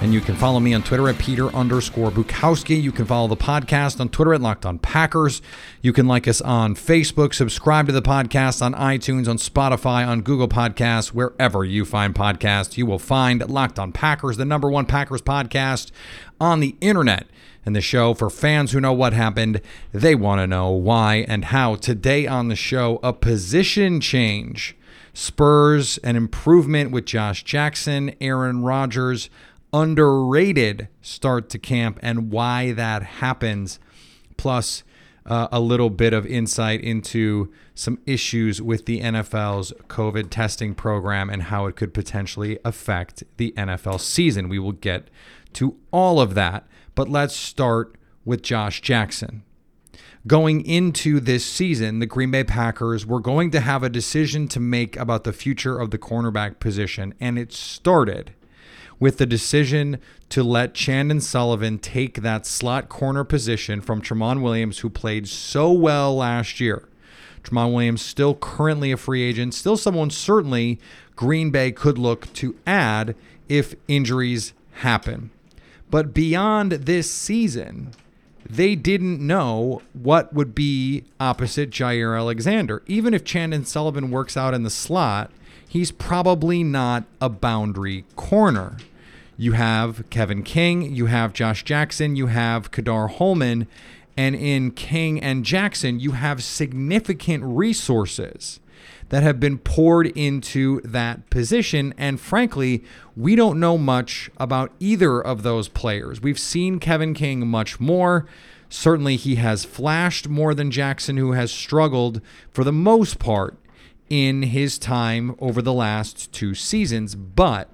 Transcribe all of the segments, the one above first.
and you can follow me on Twitter at Peter underscore Bukowski. You can follow the podcast on Twitter at Locked On Packers. You can like us on Facebook, subscribe to the podcast on iTunes, on Spotify, on Google Podcasts, wherever you find podcasts. You will find Locked On Packers, the number one Packers podcast on the internet and the show for fans who know what happened. They want to know why and how. Today on the show, a position change spurs an improvement with Josh Jackson, Aaron Rodgers, underrated start to camp, and why that happens. Plus, uh, a little bit of insight into some issues with the NFL's COVID testing program and how it could potentially affect the NFL season. We will get to all of that. But let's start with Josh Jackson. Going into this season, the Green Bay Packers were going to have a decision to make about the future of the cornerback position, and it started with the decision to let Chandon Sullivan take that slot corner position from Tramon Williams, who played so well last year. Tramon Williams still currently a free agent, still someone certainly Green Bay could look to add if injuries happen. But beyond this season, they didn't know what would be opposite Jaire Alexander. Even if Chandon Sullivan works out in the slot, he's probably not a boundary corner. You have Kevin King, you have Josh Jackson, you have Ka'dar Hollman, and in King and Jackson, you have significant resources that have been poured into that position. And frankly, we don't know much about either of those players. We've seen Kevin King much more. Certainly, he has flashed more than Jackson, who has struggled for the most part in his time over the last two seasons. But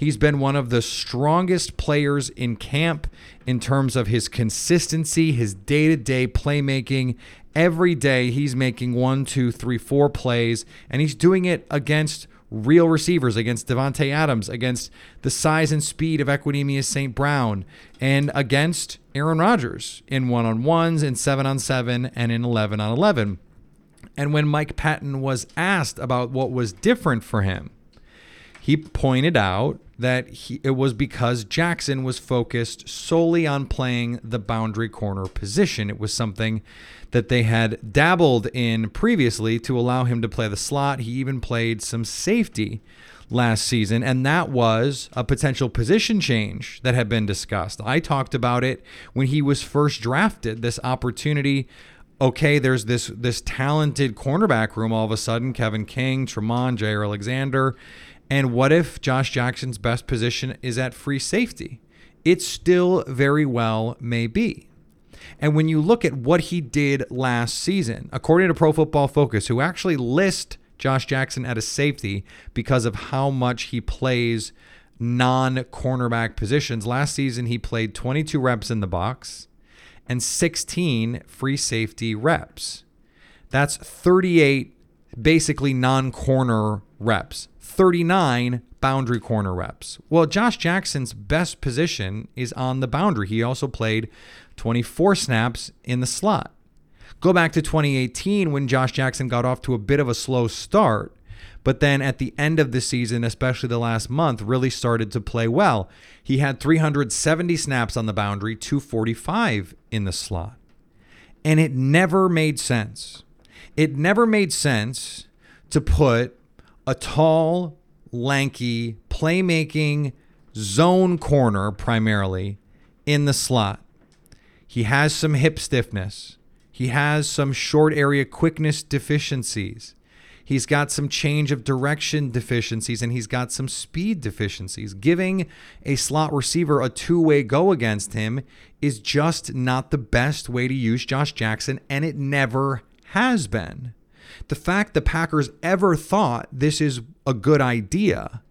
He's been one of the strongest players in camp in terms of his consistency, his day to day playmaking. Every day he's making one, two, three, four plays, and he's doing it against real receivers, against Davante Adams, against the size and speed of Equanimeous St. Brown, and against Aaron Rodgers in one on ones, in seven on seven, and in 11 on 11. And when Mike Pettine was asked about what was different for him, he pointed out that he, it was because Jackson was focused solely on playing the boundary corner position. It was something that they had dabbled in previously to allow him to play the slot. He even played some safety last season, and that was a potential position change that had been discussed. I talked about it when he was first drafted. This opportunity okay, there's this this talented cornerback room all of a sudden, Kevin King, Tramon, Jaire Alexander, and what if Josh Jackson's best position is at free safety? It still very well may be. And when you look at what he did last season, according to Pro Football Focus, who actually list Josh Jackson at a safety because of how much he plays non cornerback positions, last season he played 22 reps in the box and 16 free safety reps. That's 38 basically non corner reps. 39 boundary corner reps. Well, Josh Jackson's best position is on the boundary. He also played 24 snaps in the slot. Go back to 2018 when Josh Jackson got off to a bit of a slow start, but then at the end of the season, especially the last month, really started to play well. He had 370 snaps on the boundary, 245 in the slot. And it never made sense. It never made sense to put a tall, lanky, playmaking zone corner primarily in the slot. He has some hip stiffness. He has some short area quickness deficiencies. He's got some change of direction deficiencies and he's got some speed deficiencies. Giving a slot receiver a two way go against him is just not the best way to use Josh Jackson, and it never has been. The fact the Packers ever thought this is a good idea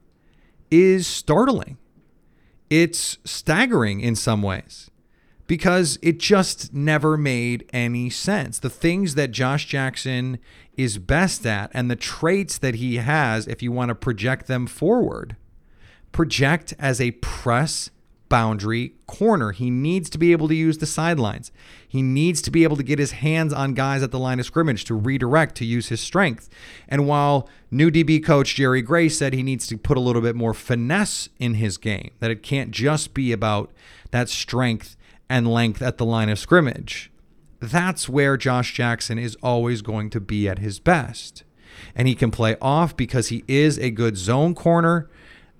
is startling. It's staggering in some ways because it just never made any sense. The things that Josh Jackson is best at and the traits that he has, if you want to project them forward, project as a press boundary corner. He needs to be able to use the sidelines. He needs to be able to get his hands on guys at the line of scrimmage to redirect, to use his strength. And while new DB coach Jerry Gray said he needs to put a little bit more finesse in his game, that it can't just be about that strength and length at the line of scrimmage, that's where Josh Jackson is always going to be at his best. And he can play off because he is a good zone corner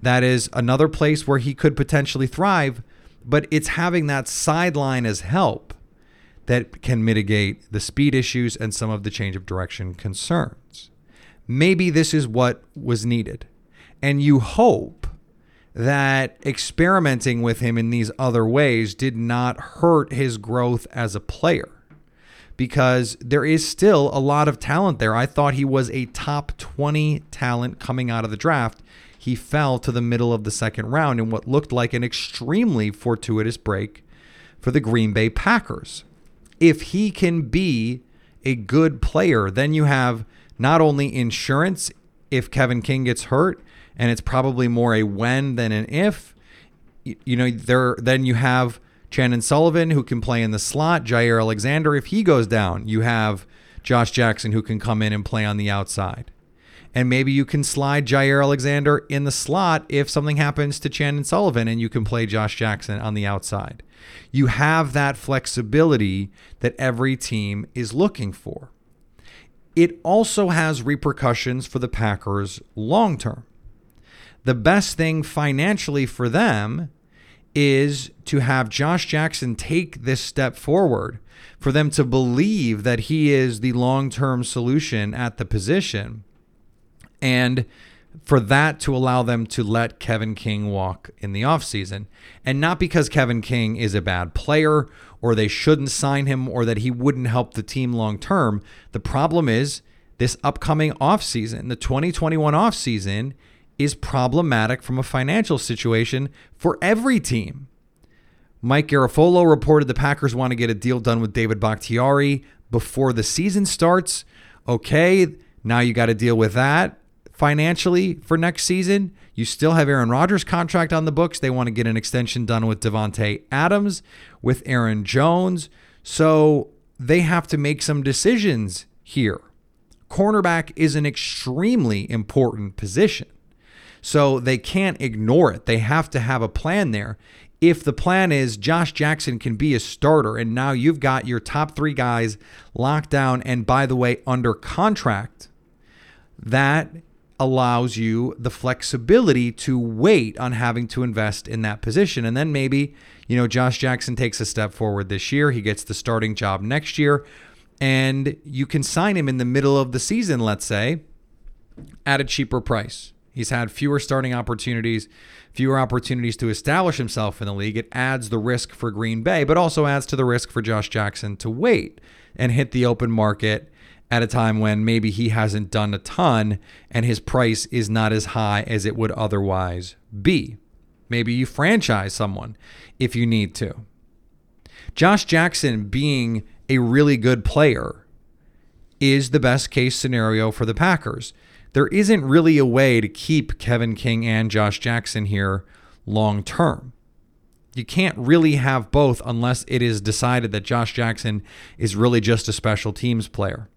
that is another place where he could potentially thrive, but it's having that sideline as help that can mitigate the speed issues and some of the change of direction concerns. Maybe this is what was needed. And you hope that experimenting with him in these other ways did not hurt his growth as a player because there is still a lot of talent there. I thought he was a top 20 talent coming out of the draft he fell to the middle of the second round in what looked like an extremely fortuitous break for the Green Bay Packers. If he can be a good player, then you have not only insurance if Kevin King gets hurt, and it's probably more a when than an if. You know, there then you have Chandon Sullivan who can play in the slot, Jaire Alexander if he goes down. You have Josh Jackson who can come in and play on the outside. And maybe you can slide Jaire Alexander in the slot if something happens to Chandon Sullivan and you can play Josh Jackson on the outside. You have that flexibility that every team is looking for. It also has repercussions for the Packers long term. The best thing financially for them is to have Josh Jackson take this step forward, for them to believe that he is the long term solution at the position and for that to allow them to let Kevin King walk in the offseason. And not because Kevin King is a bad player or they shouldn't sign him or that he wouldn't help the team long term. The problem is this upcoming offseason, the 2021 offseason, is problematic from a financial situation for every team. Mike Garafolo reported the Packers want to get a deal done with David Bakhtiari before the season starts. Okay, now you got to deal with that financially for next season. You still have Aaron Rodgers' contract on the books. They want to get an extension done with Davante Adams, with Aaron Jones. So they have to make some decisions here. Cornerback is an extremely important position. So they can't ignore it. They have to have a plan there. If the plan is Josh Jackson can be a starter, and now you've got your top three guys locked down and, by the way, under contract, that allows you the flexibility to wait on having to invest in that position. And then maybe, you know, Josh Jackson takes a step forward this year. He gets the starting job next year. And you can sign him in the middle of the season, let's say, at a cheaper price. He's had fewer starting opportunities, fewer opportunities to establish himself in the league. It adds the risk for Green Bay, but also adds to the risk for Josh Jackson to wait and hit the open market at a time when maybe he hasn't done a ton and his price is not as high as it would otherwise be. Maybe you franchise someone if you need to. Josh Jackson being a really good player is the best case scenario for the Packers. There isn't really a way to keep Kevin King and Josh Jackson here long term. You can't really have both unless it is decided that Josh Jackson is really just a special teams player.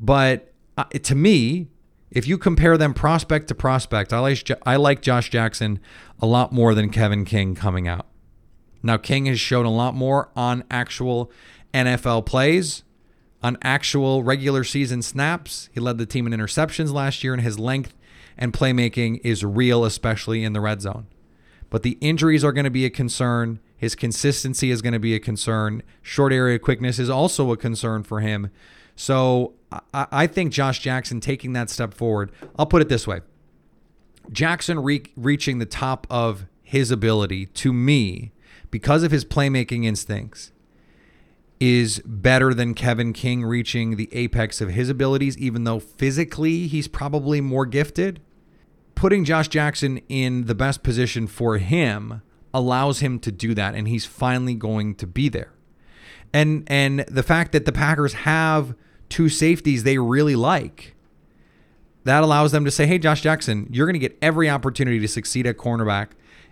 But uh, to me, if you compare them prospect to prospect, I like I like Josh Jackson a lot more than Kevin King coming out. Now King has shown a lot more on actual NFL plays, on actual regular season snaps. He led the team in interceptions last year, and his length and playmaking is real, especially in the red zone. But the injuries are going to be a concern. His consistency is going to be a concern. Short area quickness is also a concern for him. So I, think Josh Jackson taking that step forward, I'll put it this way Jackson re- reaching the top of his ability to me because of his playmaking instincts is better than Kevin King reaching the apex of his abilities, even though physically he's probably more gifted. Putting Josh Jackson in the best position for him allows him to do that, and he's finally going to be there. And and the fact that the Packers have two safeties they really like, that allows them to say, "Hey, Josh Jackson, you're going to get every opportunity to succeed at cornerback,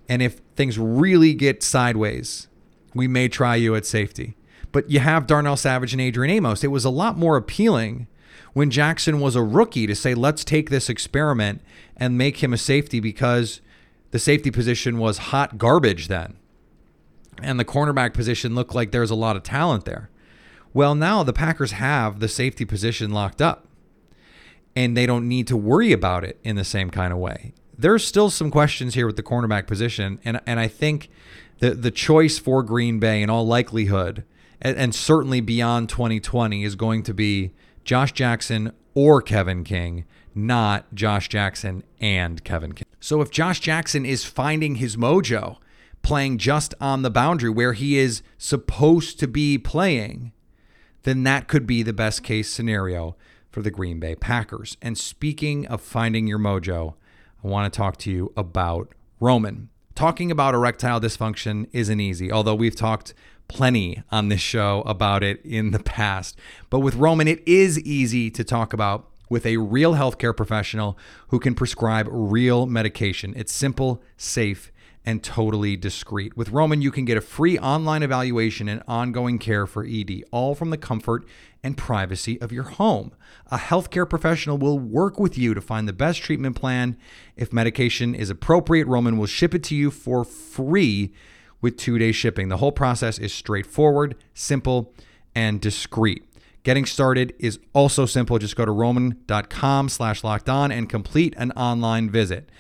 and if things really get sideways, we may try you at safety." But you have Darnell Savage and Adrian Amos. It was a lot more appealing when Jackson was a rookie to say, let's take this experiment and make him a safety because the safety position was hot garbage then. And the cornerback position looked like there's a lot of talent there. Well, now the Packers have the safety position locked up and they don't need to worry about it in the same kind of way. There's still some questions here with the cornerback position, and and I think the the choice for Green Bay in all likelihood and, and certainly beyond 2020 is going to be Josh Jackson or Kevin King, not Josh Jackson and Kevin King. So if Josh Jackson is finding his mojo playing just on the boundary where he is supposed to be playing, then that could be the best case scenario for the Green Bay Packers. And speaking of finding your mojo, I want to talk to you about Roman. Talking about erectile dysfunction isn't easy, although we've talked plenty on this show about it in the past. But with Roman, it is easy to talk about with a real healthcare professional who can prescribe real medication. It's simple, safe, and totally discreet. With Roman, you can get a free online evaluation and ongoing care for ED, all from the comfort and privacy of your home. A healthcare professional will work with you to find the best treatment plan. If medication is appropriate, Roman will ship it to you for free with two day shipping. The whole process is straightforward, simple, and discreet. Getting started is also simple. Just go to roman.com slash locked on and complete an online visit.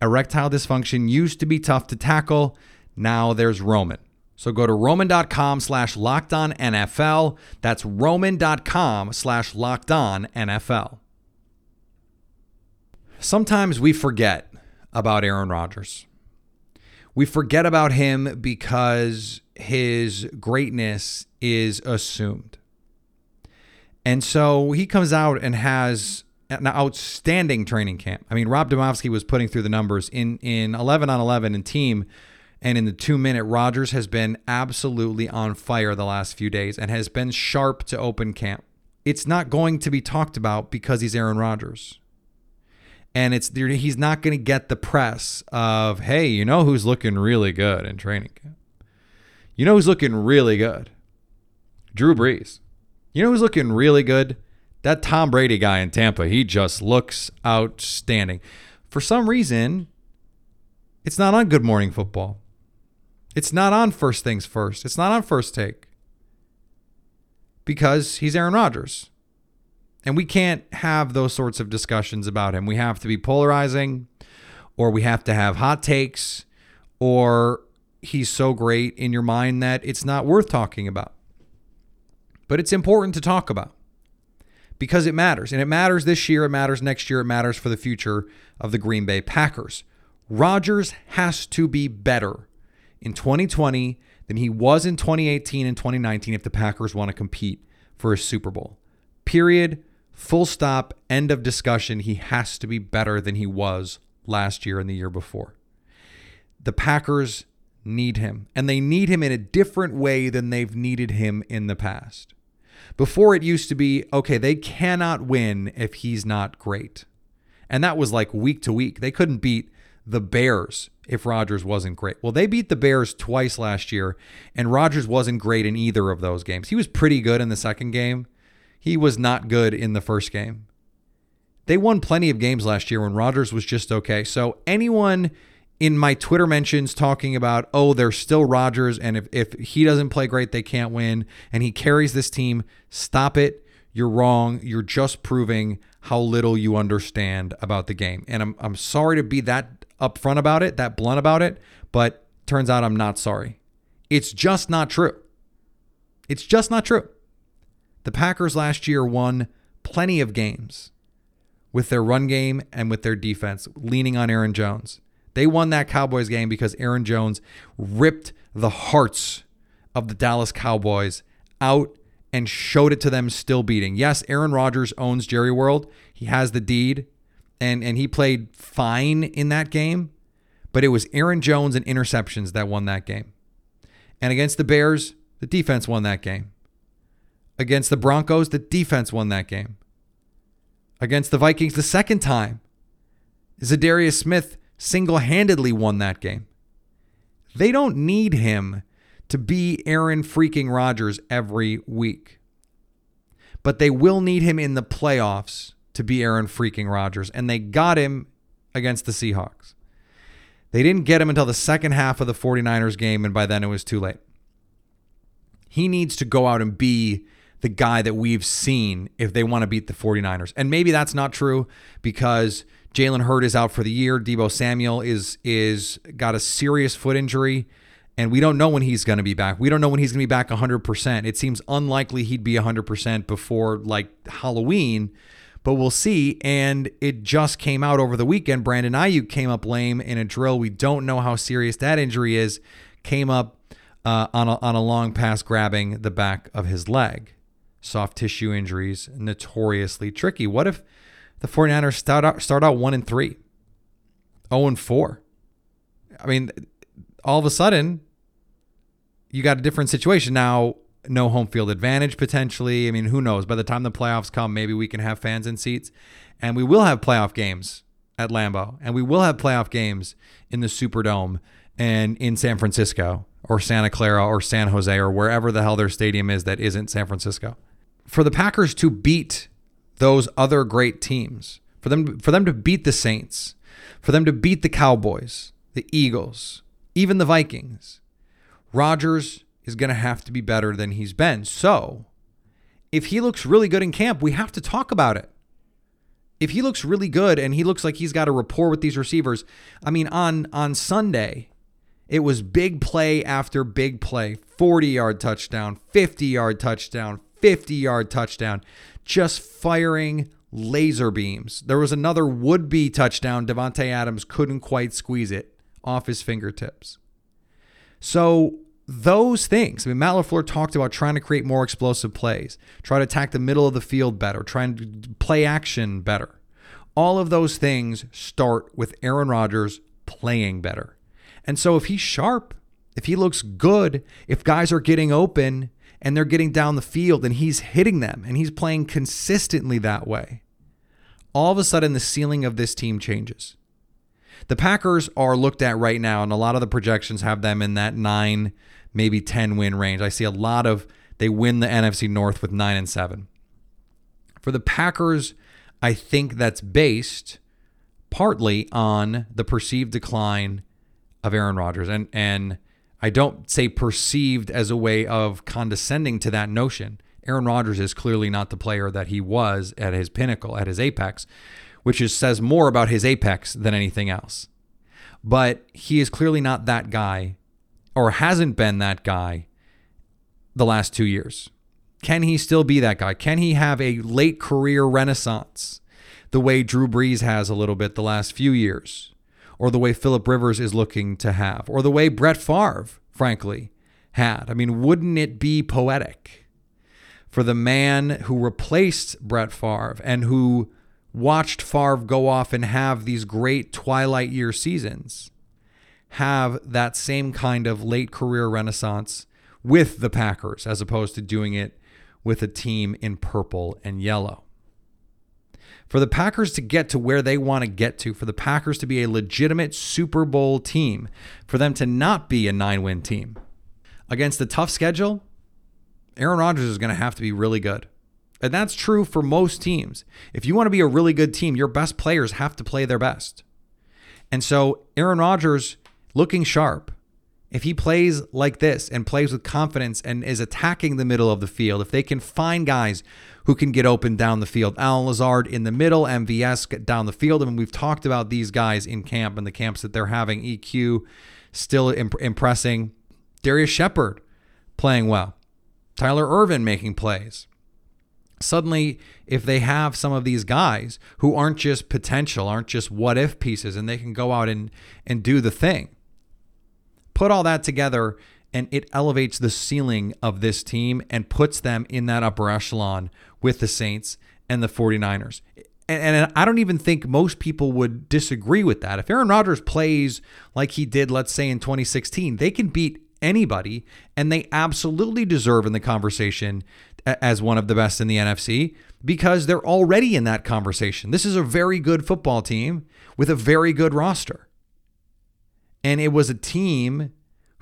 Erectile dysfunction used to be tough to tackle. Now there's Roman. So go to roman.com slash locked on NFL. That's roman.com slash locked on NFL. Sometimes we forget about Aaron Rodgers we forget about him because his greatness is assumed. And so he comes out and has an outstanding training camp. I mean, Rob Demovsky was putting through the numbers in in 11 on 11 and team and in the 2 minute Rodgers has been absolutely on fire the last few days and has been sharp to open camp. It's not going to be talked about because he's Aaron Rodgers and it's he's not going to get the press of hey you know who's looking really good in training camp? You know who's looking really good? Drew brees. You know who's looking really good? That tom brady guy in tampa he just looks outstanding. For some reason it's not on good morning football. It's not on first things first. It's not on first take. Because he's aaron rodgers and we can't have those sorts of discussions about him. We have to be polarizing, or we have to have hot takes, or he's so great in your mind that it's not worth talking about. But it's important to talk about because it matters. And it matters this year, it matters next year, it matters for the future of the Green Bay Packers. Rodgers has to be better in 2020 than he was in 2018 and 2019 if the Packers want to compete for a Super Bowl. Period Full stop, end of discussion. He has to be better than he was last year and the year before. The Packers need him, and they need him in a different way than they've needed him in the past. Before it used to be, okay, they cannot win if he's not great. And that was like week to week. They couldn't beat the Bears if Rodgers wasn't great. Well, they beat the Bears twice last year, and Rodgers wasn't great in either of those games. He was pretty good in the second game, he was not good in the first game. They won plenty of games last year when Rodgers was just okay. So anyone in my Twitter mentions talking about, oh, they're still Rodgers, and if, if he doesn't play great, they can't win, and he carries this team, stop it. You're wrong. You're just proving how little you understand about the game. And I'm, I'm sorry to be that upfront about it, that blunt about it, but turns out I'm not sorry. It's just not true. It's just not true. The Packers last year won plenty of games with their run game and with their defense, leaning on Aaron Jones. They won that Cowboys game because Aaron Jones ripped the hearts of the Dallas Cowboys out and showed it to them still beating. Yes, Aaron Rodgers owns Jerry World. He has the deed and and he played fine in that game, but it was Aaron Jones and interceptions that won that game. And against the Bears, the defense won that game. Against the Broncos, the defense won that game. Against the Vikings the second time, Za'Darius Smith single-handedly won that game. They don't need him to be Aaron freaking Rodgers every week. But they will need him in the playoffs to be Aaron freaking Rodgers. And they got him against the Seahawks. They didn't get him until the second half of the 49ers game, and by then it was too late. He needs to go out and be the guy that we've seen if they want to beat the 49ers. And maybe that's not true because Jalen Hurd is out for the year. Deebo Samuel is is got a serious foot injury and we don't know when he's going to be back. We don't know when he's going to be back 100%. It seems unlikely he'd be 100% before like Halloween, but we'll see. And it just came out over the weekend. Brandon Aiyuk came up lame in a drill. We don't know how serious that injury is. Came up uh, on, a, on a long pass grabbing the back of his leg. Soft tissue injuries, notoriously tricky. What if the 49ers start out, start out 1 and 3, 0 and 4? I mean, all of a sudden, you got a different situation now. No home field advantage potentially. I mean, who knows? By the time the playoffs come, maybe we can have fans in seats, and we will have playoff games at Lambeau, and we will have playoff games in the Superdome and in San Francisco or Santa Clara or San Jose or wherever the hell their stadium is that isn't San Francisco. For the Packers to beat those other great teams, for them for them to beat the Saints, for them to beat the Cowboys, the Eagles, even the Vikings, Rodgers is going to have to be better than he's been. So, if he looks really good in camp, we have to talk about it. If he looks really good and he looks like he's got a rapport with these receivers, I mean on on Sunday, it was big play after big play. 40-yard touchdown, 50-yard touchdown, 50-yard touchdown, just firing laser beams. There was another would-be touchdown. Davante Adams couldn't quite squeeze it off his fingertips. So those things. I mean, Matt LaFleur talked about trying to create more explosive plays, try to attack the middle of the field better, trying to play action better. All of those things start with Aaron Rodgers playing better. And so if he's sharp, if he looks good, if guys are getting open and they're getting down the field and he's hitting them and he's playing consistently that way, all of a sudden the ceiling of this team changes. The Packers are looked at right now, and a lot of the projections have them in that nine, maybe 10 win range. I see a lot of they win the NFC North with nine and seven. For the Packers, I think that's based partly on the perceived decline of Aaron Rodgers. And and I don't say perceived as a way of condescending to that notion. Aaron Rodgers is clearly not the player that he was at his pinnacle, at his apex which is, says more about his apex than anything else. But he is clearly not that guy or hasn't been that guy the last two years. Can he still be that guy? Can he have a late career renaissance the way Drew Brees has a little bit the last few years? Or the way Philip Rivers is looking to have? Or the way Brett Favre, frankly, had? I mean, wouldn't it be poetic for the man who replaced Brett Favre and who watched Favre go off and have these great twilight year seasons, have that same kind of late career renaissance with the Packers as opposed to doing it with a team in purple and yellow. For the Packers to get to where they want to get to, for the Packers to be a legitimate Super Bowl team, for them to not be a nine win team against the tough schedule, Aaron Rodgers is going to have to be really good. And that's true for most teams. If you want to be a really good team, your best players have to play their best. And so Aaron Rodgers looking sharp, if he plays like this and plays with confidence and is attacking the middle of the field, if they can find guys who can get open down the field, Allen Lazard in the middle, MVS down the field. I mean, we've talked about these guys in camp and the camps that they're having. EQ still imp- impressing. Darrius Shepherd playing well. Tyler Ervin making plays. suddenly if they have some of these guys who aren't just potential aren't just what if pieces and they can go out and and do the thing put all that together and it elevates the ceiling of this team and puts them in that upper echelon with the Saints and the 49ers. And, and I don't even think most people would disagree with that. If Aaron Rodgers plays like he did, let's say in 2016, they can beat anybody, and they absolutely deserve in the conversation as one of the best in the NFC because they're already in that conversation. This is a very good football team with a very good roster. And it was a team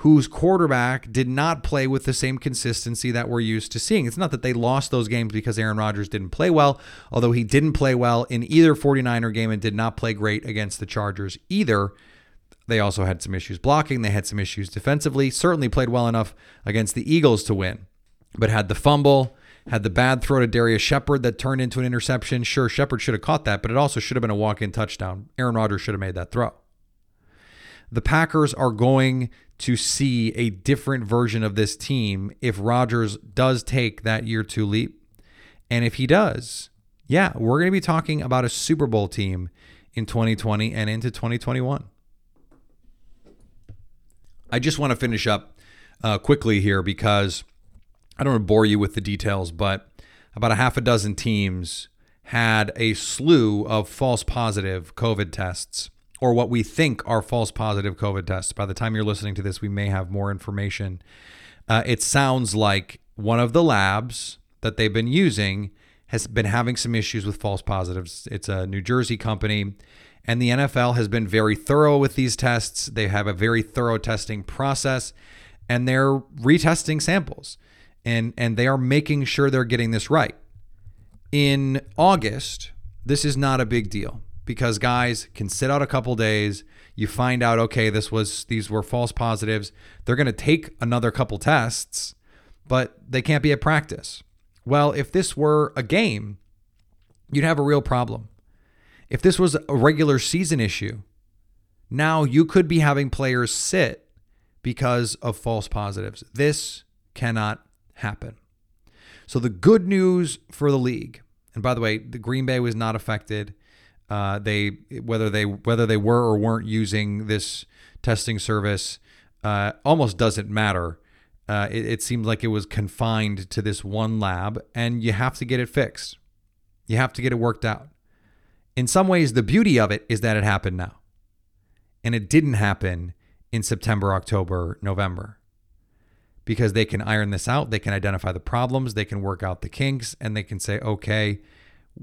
whose quarterback did not play with the same consistency that we're used to seeing. It's not that they lost those games because Aaron Rodgers didn't play well, although he didn't play well in either 49er game and did not play great against the Chargers either. They also had some issues blocking, they had some issues defensively, certainly played well enough against the Eagles to win, but had the fumble. Had the bad throw to Darrius Shepherd that turned into an interception. Sure, Shepherd should have caught that, but it also should have been a walk in touchdown. Aaron Rodgers should have made that throw the Packers are going to see a different version of this team if Rodgers does take that year two leap. And if he does, yeah, we're going to be talking about a Super Bowl team in 2020 and into 2021. I just want to finish up uh, quickly here because I don't want to bore you with the details, but about a half a dozen teams had a slew of false positive COVID tests or what we think are false positive COVID tests. By the time you're listening to this, we may have more information. Uh, it sounds like one of the labs that they've been using has been having some issues with false positives. It's a New Jersey company, and the NFL has been very thorough with these tests. They have a very thorough testing process, and they're retesting samples, and and they are making sure they're getting this right. In August, this is not a big deal because guys can sit out a couple days. You find out, okay, this was these were false positives. They're going to take another couple tests, but they can't be at practice. Well, if this were a game, you'd have a real problem. If this was a regular season issue, now you could be having players sit because of false positives. This cannot happen. So the good news for the league, and by the way, the Green Bay was not affected. Uh, they whether they whether they were or weren't using this testing service uh, almost doesn't matter. Uh, it, it seems like it was confined to this one lab, and you have to get it fixed. You have to get it worked out. In some ways, the beauty of it is that it happened now, and it didn't happen in September, October, November because they can iron this out. They can identify the problems, they can work out the kinks, and they can say, okay,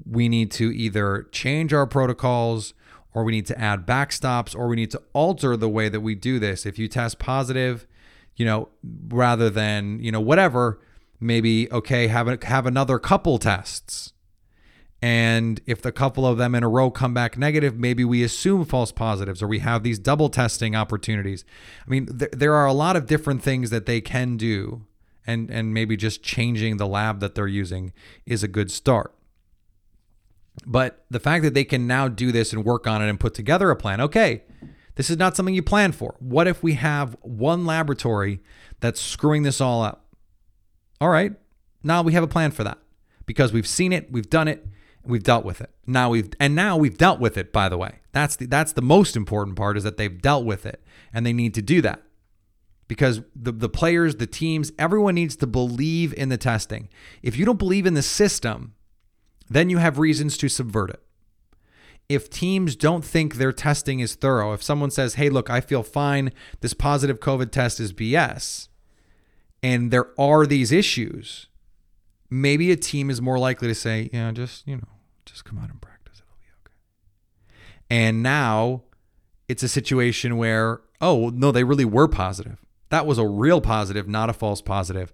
we need to either change our protocols or we need to add backstops or we need to alter the way that we do this. If you test positive, you know, rather than, you know, whatever, maybe okay, have a, have another couple tests. And if the couple of them in a row come back negative, maybe we assume false positives or we have these double testing opportunities. I mean, th- there are a lot of different things that they can do. And, and maybe just changing the lab that they're using is a good start. But the fact that they can now do this and work on it and put together a plan, okay, this is not something you plan for. What if we have one laboratory that's screwing this all up? All right, now we have a plan for that because we've seen it, we've done it, we've dealt with it. Now we've and now we've dealt with it. By the way, that's the that's the most important part is that they've dealt with it and they need to do that because the the players, the teams, everyone needs to believe in the testing. If you don't believe in the system, then you have reasons to subvert it. If teams don't think their testing is thorough, if someone says, hey, look, I feel fine, this positive COVID test is BS, and there are these issues, maybe a team is more likely to say, yeah, just, you know, just come out and practice. It'll be okay. And now it's a situation where, oh, no, they really were positive. That was a real positive, not a false positive.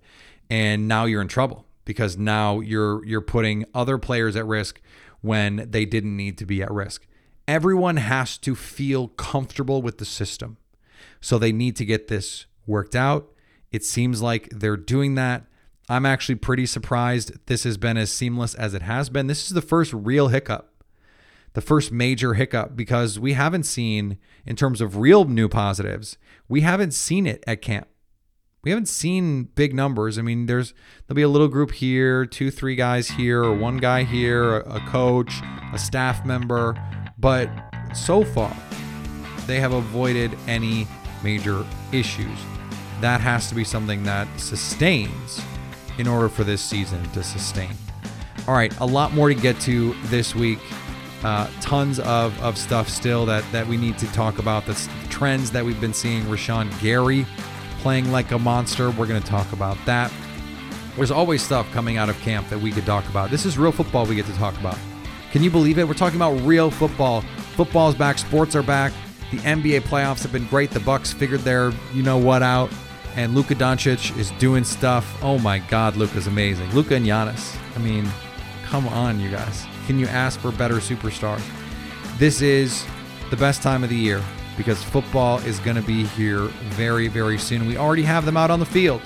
And now you're in trouble because now you're you're putting other players at risk when they didn't need to be at risk. Everyone has to feel comfortable with the system. So they need to get this worked out. It seems like they're doing that. I'm actually pretty surprised this has been as seamless as it has been. This is the first real hiccup, the first major hiccup, because we haven't seen, in terms of real new positives, we haven't seen it at camp. We haven't seen big numbers. I mean, there's there'll be a little group here, two, three guys here, or one guy here, a, coach, a staff member, but so far they have avoided any major issues. That has to be something that sustains in order for this season to sustain. All right, a lot more to get to this week. Uh, tons of, of stuff still that, that we need to talk about. The trends that we've been seeing. Rashan Gary playing like a monster. We're going to talk about that. There's always stuff coming out of camp that we could talk about. This is real football we get to talk about. Can you believe it? We're talking about real football. Football's back. Sports are back. The NBA playoffs have been great. The Bucks figured their you know what out, and Luka Doncic is doing stuff. Oh my God, Luka's amazing. Luka and Giannis. I mean, come on, you guys. Can you ask for better superstars? This is the best time of the year because football is going to be here very, very soon. We already have them out on the field.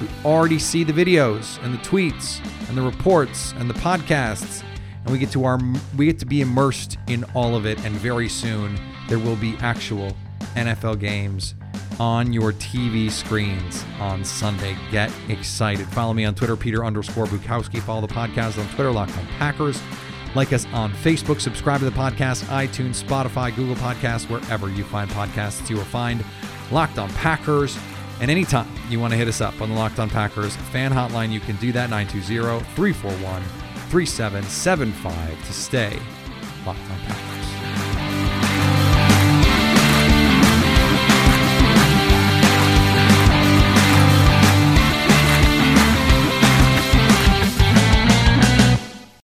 We already see the videos and the tweets and the reports and the podcasts, and we get to our we get to be immersed in all of it. And very soon there will be actual NFL games on your TV screens on Sunday. Get excited! Follow me on Twitter, Peter underscore Bukowski. Follow the podcast on Twitter, Locked On Packers. Like us on Facebook. Subscribe to the podcast, iTunes, Spotify, Google Podcasts, wherever you find podcasts, you will find Locked On Packers. And anytime you want to hit us up on the Locked On Packers fan hotline, you can do that 920 341 3775 to stay Locked On Packers.